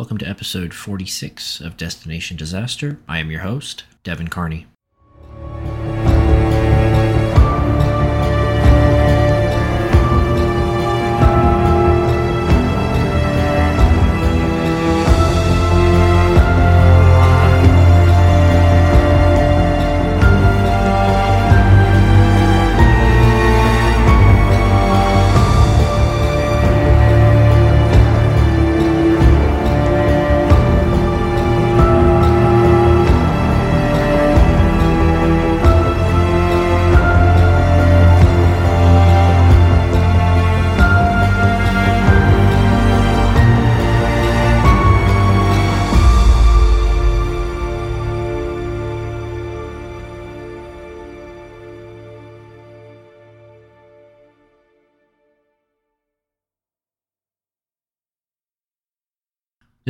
Welcome to episode 46 of Destination Disaster. I am your host, Devin Carney.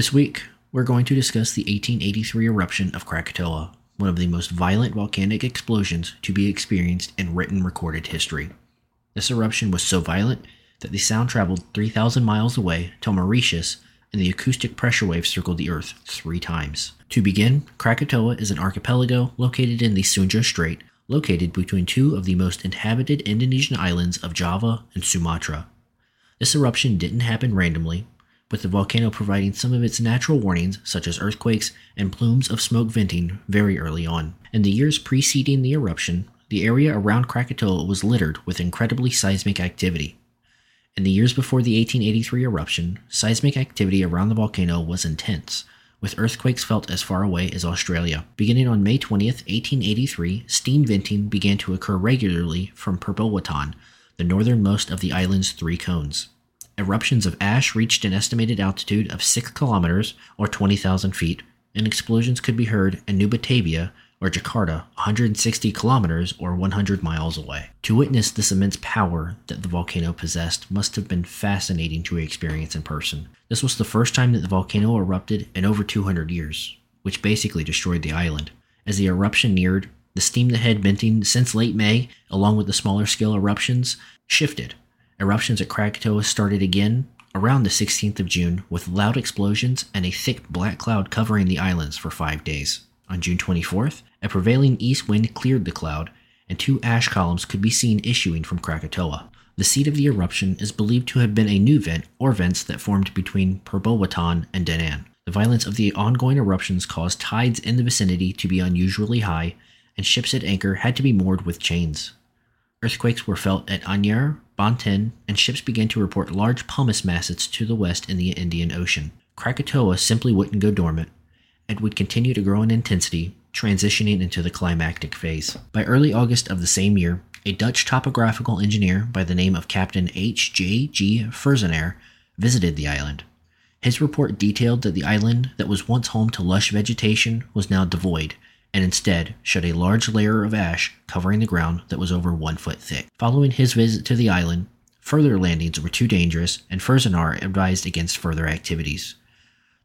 This week, we're going to discuss the 1883 eruption of Krakatoa, one of the most violent volcanic explosions to be experienced in written recorded history. This eruption was so violent that the sound traveled 3,000 miles away to Mauritius, and the acoustic pressure waves circled the Earth three times. To begin, Krakatoa is an archipelago located in the Sunda Strait, located between two of the most inhabited Indonesian islands of Java and Sumatra. This eruption didn't happen randomly, with the volcano providing some of its natural warnings, such as earthquakes and plumes of smoke venting, very early on. In the years preceding the eruption, the area around Krakatoa was littered with incredibly seismic activity. In the years before the 1883 eruption, seismic activity around the volcano was intense, with earthquakes felt as far away as Australia. Beginning on May 20, 1883, steam venting began to occur regularly from Perbawatan, the northernmost of the island's three cones. Eruptions of ash reached an estimated altitude of 6 kilometers or 20,000 feet, and explosions could be heard in New Batavia or Jakarta, 160 kilometers or 100 miles away. To witness this immense power that the volcano possessed must have been fascinating to experience in person. This was the first time that the volcano erupted in over 200 years, which basically destroyed the island. As the eruption neared, the steam that had been venting since late May, along with the smaller scale eruptions, shifted Eruptions at Krakatoa started again around the 16th of June with loud explosions and a thick black cloud covering the islands for five days. On June 24th, a prevailing east wind cleared the cloud, and two ash columns could be seen issuing from Krakatoa. The seat of the eruption is believed to have been a new vent or vents that formed between Perbawatan and Danan. The violence of the ongoing eruptions caused tides in the vicinity to be unusually high, and ships at anchor had to be moored with chains. Earthquakes were felt at Anyer, Banten, and ships began to report large pumice masses to the west in the Indian Ocean. Krakatoa simply wouldn't go dormant and would continue to grow in intensity, transitioning into the climactic phase. By early August of the same year, a Dutch topographical engineer by the name of Captain H. J. G. Ferzenaar visited the island. His report detailed that the island that was once home to lush vegetation was now devoid and instead showed a large layer of ash covering the ground that was over one foot thick. Following his visit to the island, further landings were too dangerous, and Ferzenaar advised against further activities.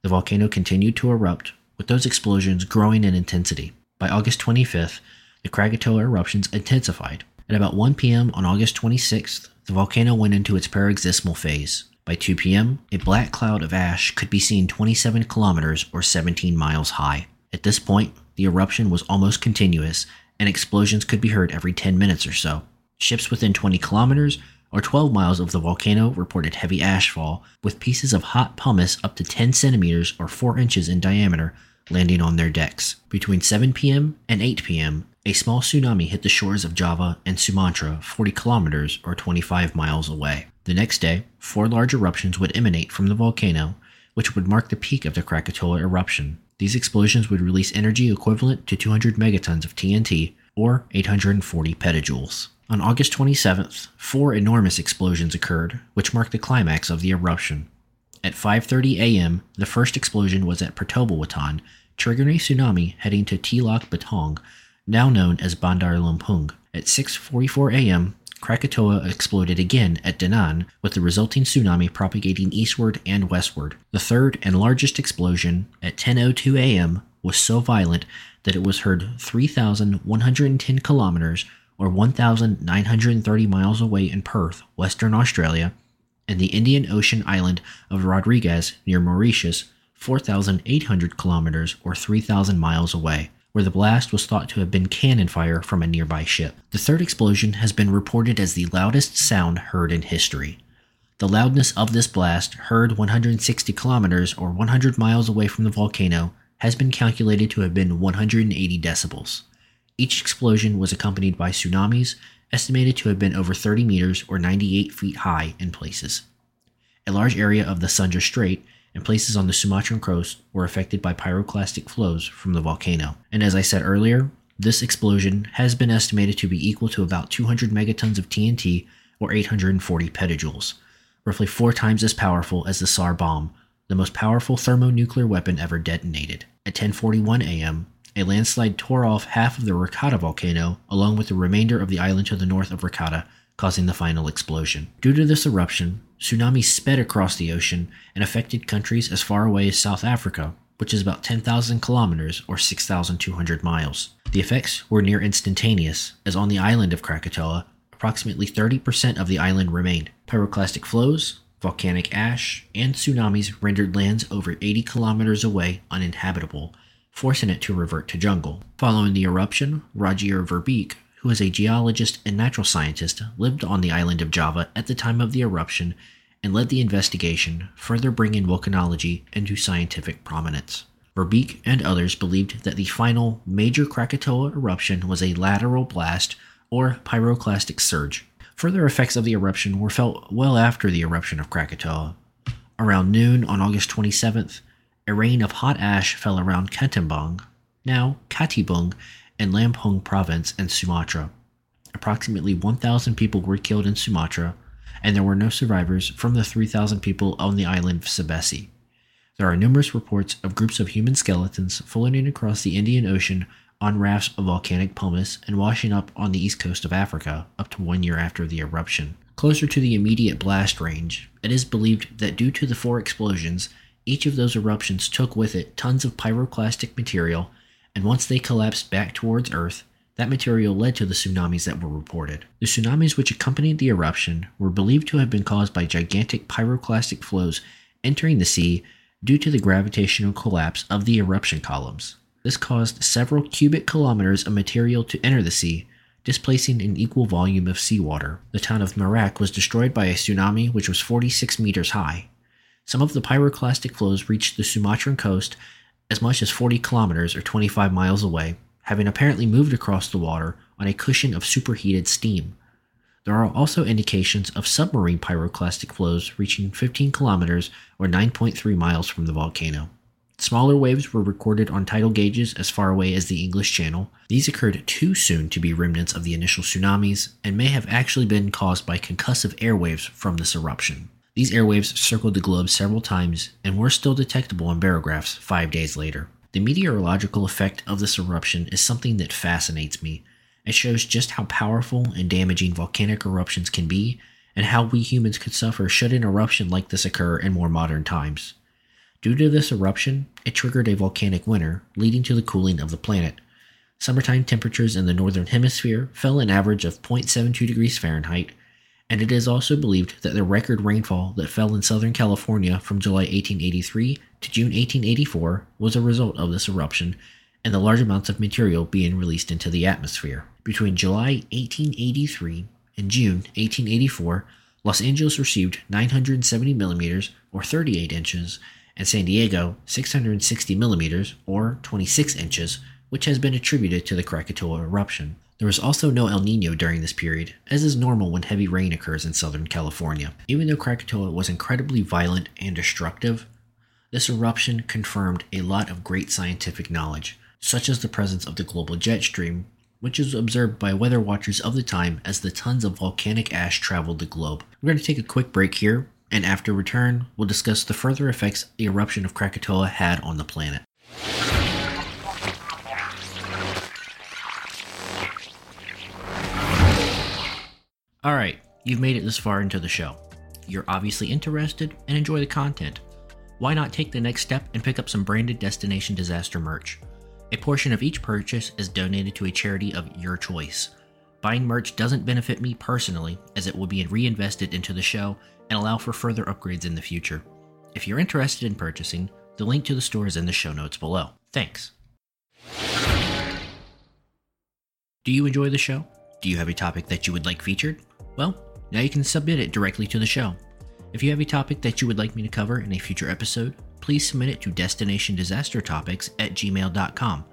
The volcano continued to erupt, with those explosions growing in intensity. By August 25th, the Krakatoa eruptions intensified. At about 1 p.m. on August 26th, the volcano went into its paroxysmal phase. By 2 p.m., a black cloud of ash could be seen 27 kilometers or 17 miles high. At this point, the eruption was almost continuous, and explosions could be heard every 10 minutes or so. Ships within 20 kilometers or 12 miles of the volcano reported heavy ashfall, with pieces of hot pumice up to 10 centimeters or 4 inches in diameter landing on their decks. Between 7 p.m. and 8 p.m., a small tsunami hit the shores of Java and Sumatra 40 kilometers or 25 miles away. The next day, four large eruptions would emanate from the volcano, which would mark the peak of the Krakatoa eruption. These explosions would release energy equivalent to 200 megatons of TNT, or 840 petajoules. On August 27th, four enormous explosions occurred, which marked the climax of the eruption. At 5:30 a.m., the first explosion was at Pertobelwatan, triggering a tsunami heading to Teluk Betung, now known as Bandar Lampung. At 6:44 a.m., Krakatoa exploded again at Danan, with the resulting tsunami propagating eastward and westward. The third and largest explosion at 10:02 a.m. was so violent that it was heard 3,110 kilometers or 1,930 miles away in Perth, Western Australia, and the Indian Ocean island of Rodrigues near Mauritius, 4,800 kilometers or 3,000 miles away, where the blast was thought to have been cannon fire from a nearby ship. The third explosion has been reported as the loudest sound heard in history. The loudness of this blast, heard 160 kilometers or 100 miles away from the volcano, has been calculated to have been 180 decibels. Each explosion was accompanied by tsunamis, estimated to have been over 30 meters or 98 feet high in places. A large area of the Sunda Strait and places on the Sumatran coast were affected by pyroclastic flows from the volcano. And as I said earlier, this explosion has been estimated to be equal to about 200 megatons of TNT or 840 petajoules, roughly four times as powerful as the Tsar bomb, the most powerful thermonuclear weapon ever detonated. At 10:41 a.m., a landslide tore off half of the Rakata volcano, along with the remainder of the island to the north of Rakata, causing the final explosion. Due to this eruption, tsunamis sped across the ocean and affected countries as far away as South Africa, which is about 10,000 kilometers or 6,200 miles. The effects were near instantaneous, as on the island of Krakatoa, approximately 30% of the island remained. Pyroclastic flows, volcanic ash, and tsunamis rendered lands over 80 kilometers away uninhabitable, forcing it to revert to jungle. Following the eruption, Rogier Verbeek, who is a geologist and natural scientist, lived on the island of Java at the time of the eruption and led the investigation, further bringing volcanology into scientific prominence. Verbeek and others believed that the final major Krakatoa eruption was a lateral blast or pyroclastic surge. Further effects of the eruption were felt well after the eruption of Krakatoa. Around noon on August 27th, a rain of hot ash fell around Ketimbang, now Katibung, in Lampung province in Sumatra. Approximately 1,000 people were killed in Sumatra, and there were no survivors from the 3,000 people on the island of Sebesi. There are numerous reports of groups of human skeletons floating across the Indian Ocean on rafts of volcanic pumice and washing up on the east coast of Africa up to one year after the eruption. Closer to the immediate blast range, it is believed that due to the four explosions, each of those eruptions took with it tons of pyroclastic material, and once they collapsed back towards Earth, that material led to the tsunamis that were reported. The tsunamis which accompanied the eruption were believed to have been caused by gigantic pyroclastic flows entering the sea due to the gravitational collapse of the eruption columns. This caused several cubic kilometers of material to enter the sea, displacing an equal volume of seawater. The town of Merak was destroyed by a tsunami which was 46 meters high. Some of the pyroclastic flows reached the Sumatran coast as much as 40 kilometers or 25 miles away, having apparently moved across the water on a cushion of superheated steam. There are also indications of submarine pyroclastic flows reaching 15 kilometers or 9.3 miles from the volcano. Smaller waves were recorded on tidal gauges as far away as the English Channel. These occurred too soon to be remnants of the initial tsunamis and may have actually been caused by concussive airwaves from this eruption. These airwaves circled the globe several times and were still detectable in barographs five days later. The meteorological effect of this eruption is something that fascinates me it shows just how powerful and damaging volcanic eruptions can be, and how we humans could suffer should an eruption like this occur in more modern times. Due to this eruption, it triggered a volcanic winter, leading to the cooling of the planet. Summertime temperatures in the northern hemisphere fell an average of 0.72 degrees Fahrenheit, and it is also believed that the record rainfall that fell in Southern California from July 1883 to June 1884 was a result of this eruption and the large amounts of material being released into the atmosphere. Between July 1883 and June 1884, Los Angeles received 970 millimeters or 38 inches, and San Diego 660 millimeters or 26 inches, which has been attributed to the Krakatoa eruption. There was also no El Nino during this period, as is normal when heavy rain occurs in Southern California. Even though Krakatoa was incredibly violent and destructive, this eruption confirmed a lot of great scientific knowledge such as the presence of the global jet stream, which is observed by weather watchers of the time as the tons of volcanic ash traveled the globe. We're going to take a quick break here, and after return, we'll discuss the further effects the eruption of Krakatoa had on the planet. Alright, you've made it this far into the show. You're obviously interested and enjoy the content. Why not take the next step and pick up some branded Destination Disaster merch? A portion of each purchase is donated to a charity of your choice. Buying merch doesn't benefit me personally, as it will be reinvested into the show and allow for further upgrades in the future. If you're interested in purchasing, the link to the store is in the show notes below. Thanks. Do you enjoy the show? Do you have a topic that you would like featured? Well, now you can submit it directly to the show. If you have a topic that you would like me to cover in a future episode, please submit it to destinationdisastertopics at gmail.com.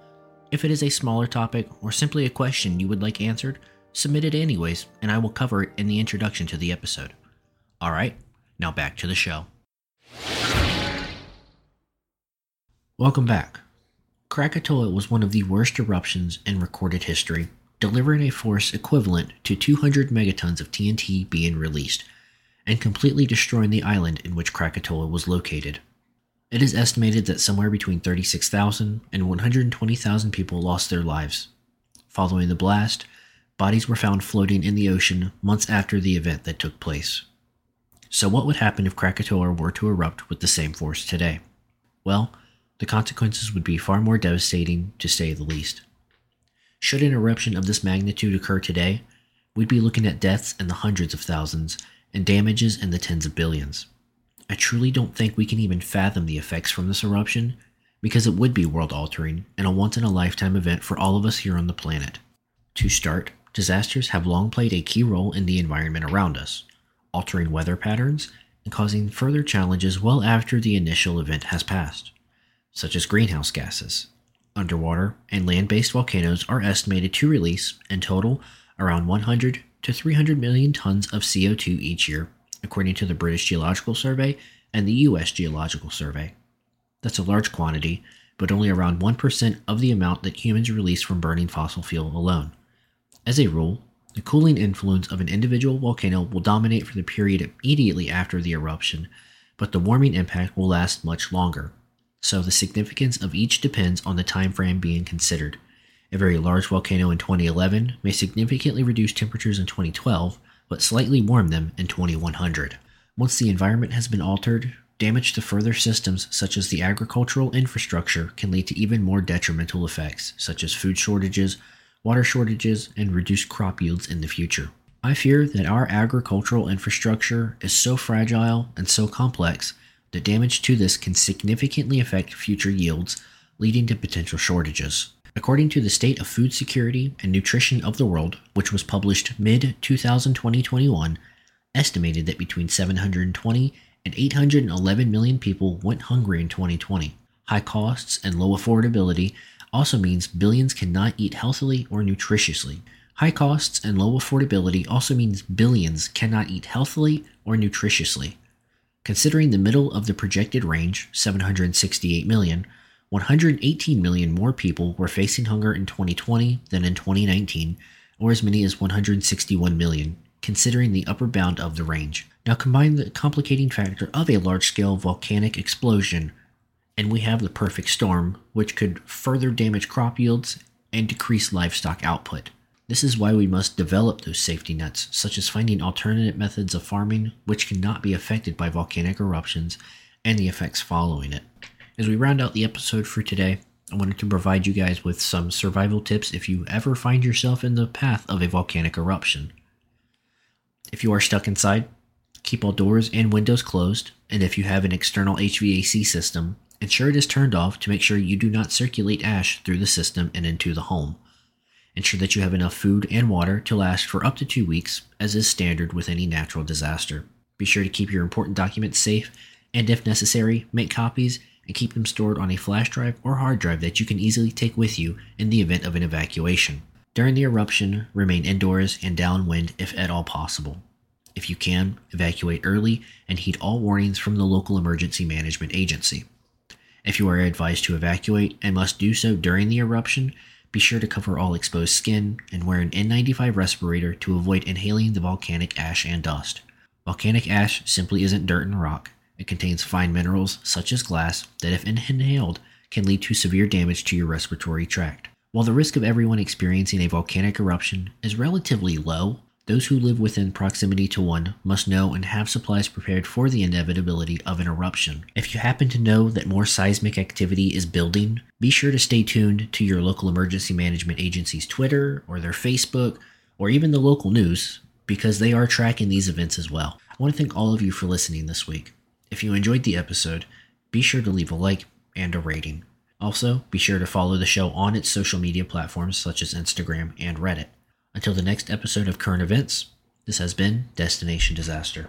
If it is a smaller topic or simply a question you would like answered, submit it anyways, and I will cover it in the introduction to the episode. Alright, now back to the show. Welcome back. Krakatoa was one of the worst eruptions in recorded history, delivering a force equivalent to 200 megatons of TNT being released, and completely destroying the island in which Krakatoa was located. It is estimated that somewhere between 36,000 and 120,000 people lost their lives. Following the blast, bodies were found floating in the ocean months after the event that took place. So, what would happen if Krakatoa were to erupt with the same force today? Well, the consequences would be far more devastating, to say the least. Should an eruption of this magnitude occur today, we'd be looking at deaths in the hundreds of thousands and damages in the tens of billions. I truly don't think we can even fathom the effects from this eruption because it would be world altering and a once in a lifetime event for all of us here on the planet. To start, disasters have long played a key role in the environment around us altering weather patterns, and causing further challenges well after the initial event has passed, such as greenhouse gases. Underwater and land based volcanoes are estimated to release, in total, around 100 to 300 million tons of CO2 each year, according to the British Geological Survey and the US Geological Survey. That's a large quantity, but only around 1% of the amount that humans release from burning fossil fuel alone. As a rule, the cooling influence of an individual volcano will dominate for the period immediately after the eruption, but the warming impact will last much longer. So the significance of each depends on the time frame being considered. A very large volcano in 2011 may significantly reduce temperatures in 2012, but slightly warm them in 2100. Once the environment has been altered, damage to further systems such as the agricultural infrastructure can lead to even more detrimental effects, such as food shortages, water shortages, and reduced crop yields in the future. I fear that our agricultural infrastructure is so fragile and so complex that damage to this can significantly affect future yields, leading to potential shortages. According to the State of Food Security and Nutrition of the World, which was published mid 2020-21, estimated that between 720 and 811 million people went hungry in 2020. High costs and low affordability also means billions cannot eat healthily or nutritiously. High costs and low affordability also means billions cannot eat healthily or nutritiously. Considering the middle of the projected range, 768 million, 118 million more people were facing hunger in 2020 than in 2019, or as many as 161 million, considering the upper bound of the range. Now combine the complicating factor of a large scale volcanic explosion and we have the perfect storm, which could further damage crop yields and decrease livestock output. This is why we must develop those safety nets, such as finding alternate methods of farming which cannot be affected by volcanic eruptions and the effects following it. As we round out the episode for today, I wanted to provide you guys with some survival tips if you ever find yourself in the path of a volcanic eruption. If you are stuck inside, keep all doors and windows closed, and if you have an external HVAC system, Ensure it is turned off to make sure you do not circulate ash through the system and into the home. Ensure that you have enough food and water to last for up to two weeks, as is standard with any natural disaster. Be sure to keep your important documents safe, and if necessary, make copies and keep them stored on a flash drive or hard drive that you can easily take with you in the event of an evacuation. During the eruption, remain indoors and downwind if at all possible. If you can, evacuate early and heed all warnings from the local emergency management agency. If you are advised to evacuate and must do so during the eruption, be sure to cover all exposed skin and wear an N95 respirator to avoid inhaling the volcanic ash and dust. Volcanic ash simply isn't dirt and rock. It contains fine minerals, such as glass, that if inhaled can lead to severe damage to your respiratory tract. While the risk of everyone experiencing a volcanic eruption is relatively low, those who live within proximity to one must know and have supplies prepared for the inevitability of an eruption. If you happen to know that more seismic activity is building, be sure to stay tuned to your local emergency management agency's Twitter or their Facebook or even the local news because they are tracking these events as well. I want to thank all of you for listening this week. If you enjoyed the episode, be sure to leave a like and a rating. Also, be sure to follow the show on its social media platforms such as Instagram and Reddit. Until the next episode of Current Events, this has been Destination Disaster.